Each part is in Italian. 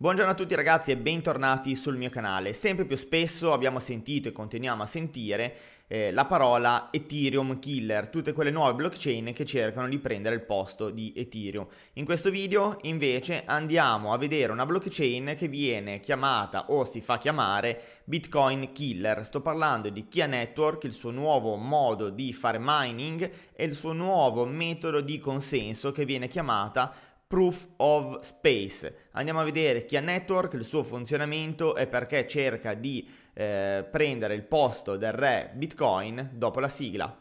Buongiorno a tutti ragazzi e bentornati sul mio canale. Sempre più spesso abbiamo sentito e continuiamo a sentire eh, la parola Ethereum Killer, tutte quelle nuove blockchain che cercano di prendere il posto di Ethereum. In questo video invece andiamo a vedere una blockchain che viene chiamata o si fa chiamare Bitcoin Killer. Sto parlando di Kia Network, il suo nuovo modo di fare mining e il suo nuovo metodo di consenso che viene chiamata Proof of Space. Andiamo a vedere chi ha network, il suo funzionamento e perché cerca di eh, prendere il posto del re Bitcoin dopo la sigla.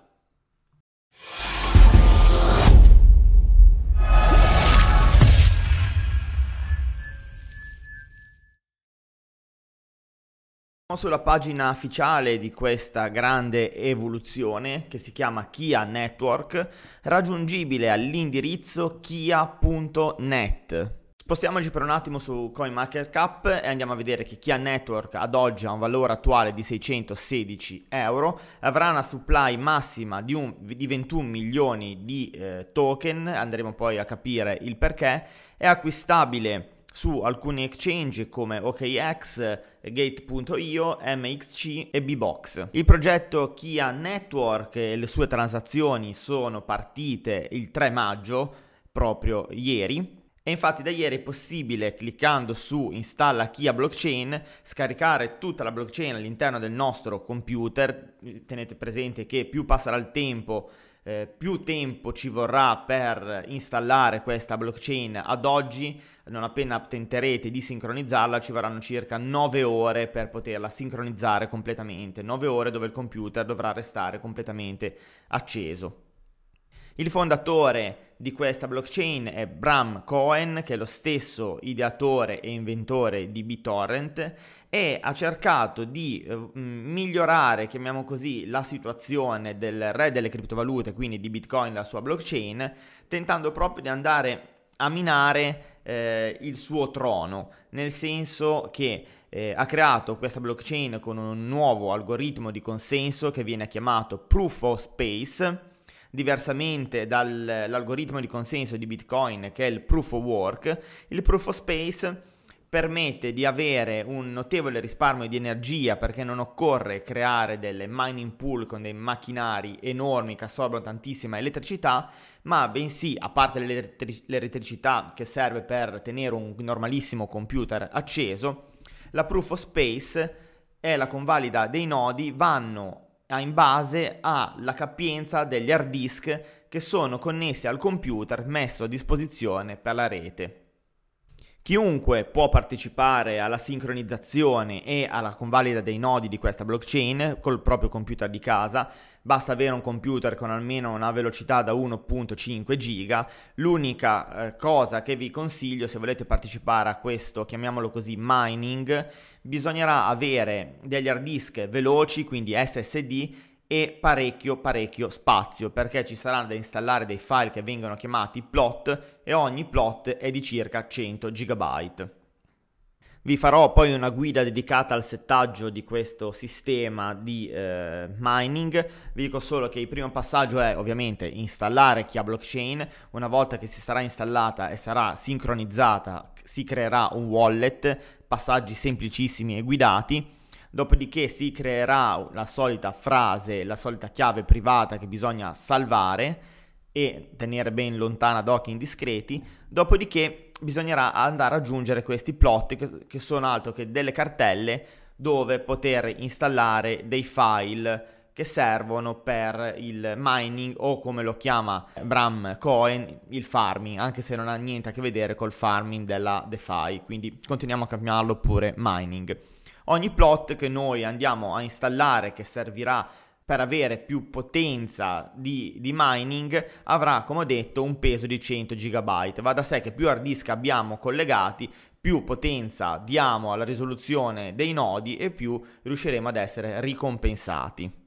Sulla pagina ufficiale di questa grande evoluzione che si chiama Kia Network, raggiungibile all'indirizzo kia.net. Spostiamoci per un attimo su CoinMarketCap e andiamo a vedere che Kia Network ad oggi ha un valore attuale di 616 euro, avrà una supply massima di, un, di 21 milioni di eh, token, andremo poi a capire il perché, è acquistabile su alcuni exchange come OKX, Gate.io, MXC e Bbox. Il progetto Kia Network e le sue transazioni sono partite il 3 maggio, proprio ieri, e infatti da ieri è possibile, cliccando su installa Kia blockchain, scaricare tutta la blockchain all'interno del nostro computer. Tenete presente che più passerà il tempo, eh, più tempo ci vorrà per installare questa blockchain ad oggi, non appena tenterete di sincronizzarla ci vorranno circa 9 ore per poterla sincronizzare completamente, 9 ore dove il computer dovrà restare completamente acceso. Il fondatore di questa blockchain è Bram Cohen, che è lo stesso ideatore e inventore di BitTorrent e ha cercato di eh, migliorare, chiamiamo così, la situazione del re delle criptovalute, quindi di Bitcoin, la sua blockchain, tentando proprio di andare a minare eh, il suo trono, nel senso che eh, ha creato questa blockchain con un nuovo algoritmo di consenso che viene chiamato Proof of Space diversamente dall'algoritmo di consenso di Bitcoin che è il proof of work, il proof of space permette di avere un notevole risparmio di energia perché non occorre creare delle mining pool con dei macchinari enormi che assorbono tantissima elettricità, ma bensì, a parte l'elettricità che serve per tenere un normalissimo computer acceso, la proof of space e la convalida dei nodi vanno in base alla capienza degli hard disk che sono connessi al computer messo a disposizione per la rete. Chiunque può partecipare alla sincronizzazione e alla convalida dei nodi di questa blockchain col proprio computer di casa. Basta avere un computer con almeno una velocità da 1.5 giga. L'unica eh, cosa che vi consiglio se volete partecipare a questo, chiamiamolo così, mining, bisognerà avere degli hard disk veloci, quindi SSD e parecchio parecchio spazio perché ci saranno da installare dei file che vengono chiamati plot e ogni plot è di circa 100 GB. Vi farò poi una guida dedicata al settaggio di questo sistema di eh, mining. Vi dico solo che il primo passaggio è ovviamente installare Chia Blockchain. Una volta che si sarà installata e sarà sincronizzata, si creerà un wallet, passaggi semplicissimi e guidati dopodiché si creerà la solita frase, la solita chiave privata che bisogna salvare e tenere ben lontana da occhi indiscreti, dopodiché bisognerà andare ad aggiungere questi plot che sono altro che delle cartelle dove poter installare dei file che servono per il mining o come lo chiama Bram Cohen il farming, anche se non ha niente a che vedere col farming della DeFi, quindi continuiamo a chiamarlo pure mining. Ogni plot che noi andiamo a installare che servirà per avere più potenza di, di, mining avrà come ho detto un peso di 100 GB. Va da sé che più hard disk abbiamo collegati, più potenza diamo alla risoluzione dei nodi e più riusciremo ad essere ricompensati.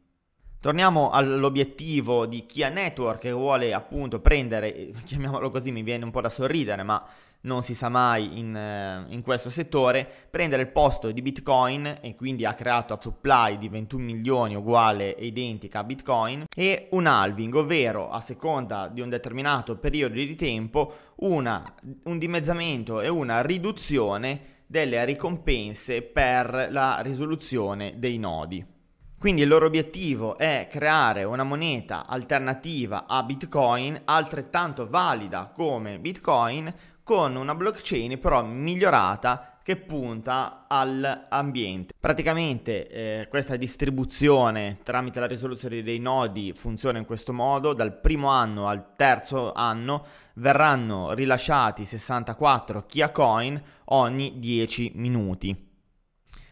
Torniamo all'obiettivo di Kia Network che vuole appunto prendere, chiamiamolo così, mi viene un po' da sorridere, ma non si sa mai in, eh, in, questo settore, prendere il posto di Bitcoin e quindi ha creato a supply di 21 milioni uguale e identica a Bitcoin e un halving, ovvero a seconda di un determinato periodo di tempo una, un dimezzamento e una riduzione delle ricompense per la risoluzione dei nodi. Quindi il loro obiettivo è creare una moneta alternativa a Bitcoin altrettanto valida come Bitcoin con una blockchain però migliorata che punta all'ambiente. Praticamente eh, questa distribuzione tramite la risoluzione dei nodi funziona in questo modo, dal primo anno al terzo anno verranno rilasciati 64 Kia Coin ogni 10 minuti.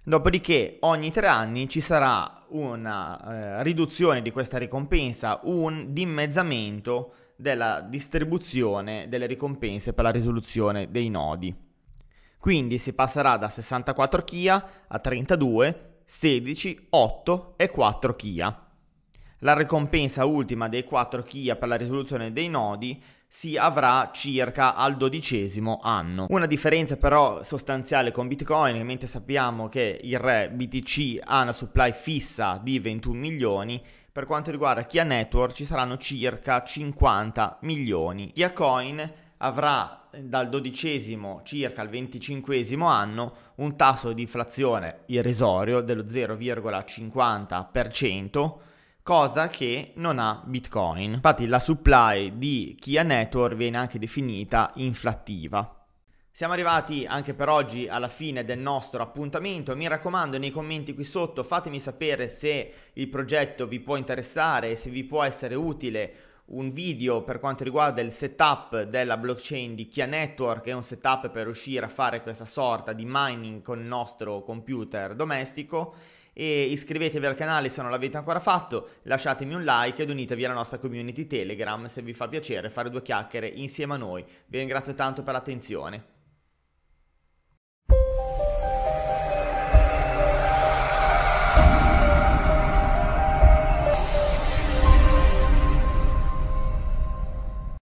Dopodiché ogni tre anni ci sarà una eh, riduzione di questa ricompensa, un dimezzamento della distribuzione delle ricompense per la risoluzione dei nodi. Quindi si passerà da 64 Kia a 32, 16, 8 e 4 Kia. La ricompensa ultima dei 4 Kia per la risoluzione dei nodi si avrà circa al dodicesimo anno. Una differenza però sostanziale con Bitcoin, mentre sappiamo che il re BTC ha una supply fissa di 21 milioni, per quanto riguarda Kia Network ci saranno circa 50 milioni. Kia Coin avrà dal dodicesimo circa al venticinquesimo anno un tasso di inflazione irrisorio dello 0,50%, cosa che non ha Bitcoin. Infatti la supply di Kia Network viene anche definita inflattiva. Siamo arrivati anche per oggi alla fine del nostro appuntamento. Mi raccomando, nei commenti qui sotto fatemi sapere se il progetto vi può interessare, se vi può essere utile un video per quanto riguarda il setup della blockchain di Kia Network, è un setup per riuscire a fare questa sorta di mining con il nostro computer domestico e iscrivetevi al canale se non l'avete ancora fatto, lasciatemi un like ed unitevi alla nostra community Telegram se vi fa piacere fare due chiacchiere insieme a noi. Vi ringrazio tanto per l'attenzione.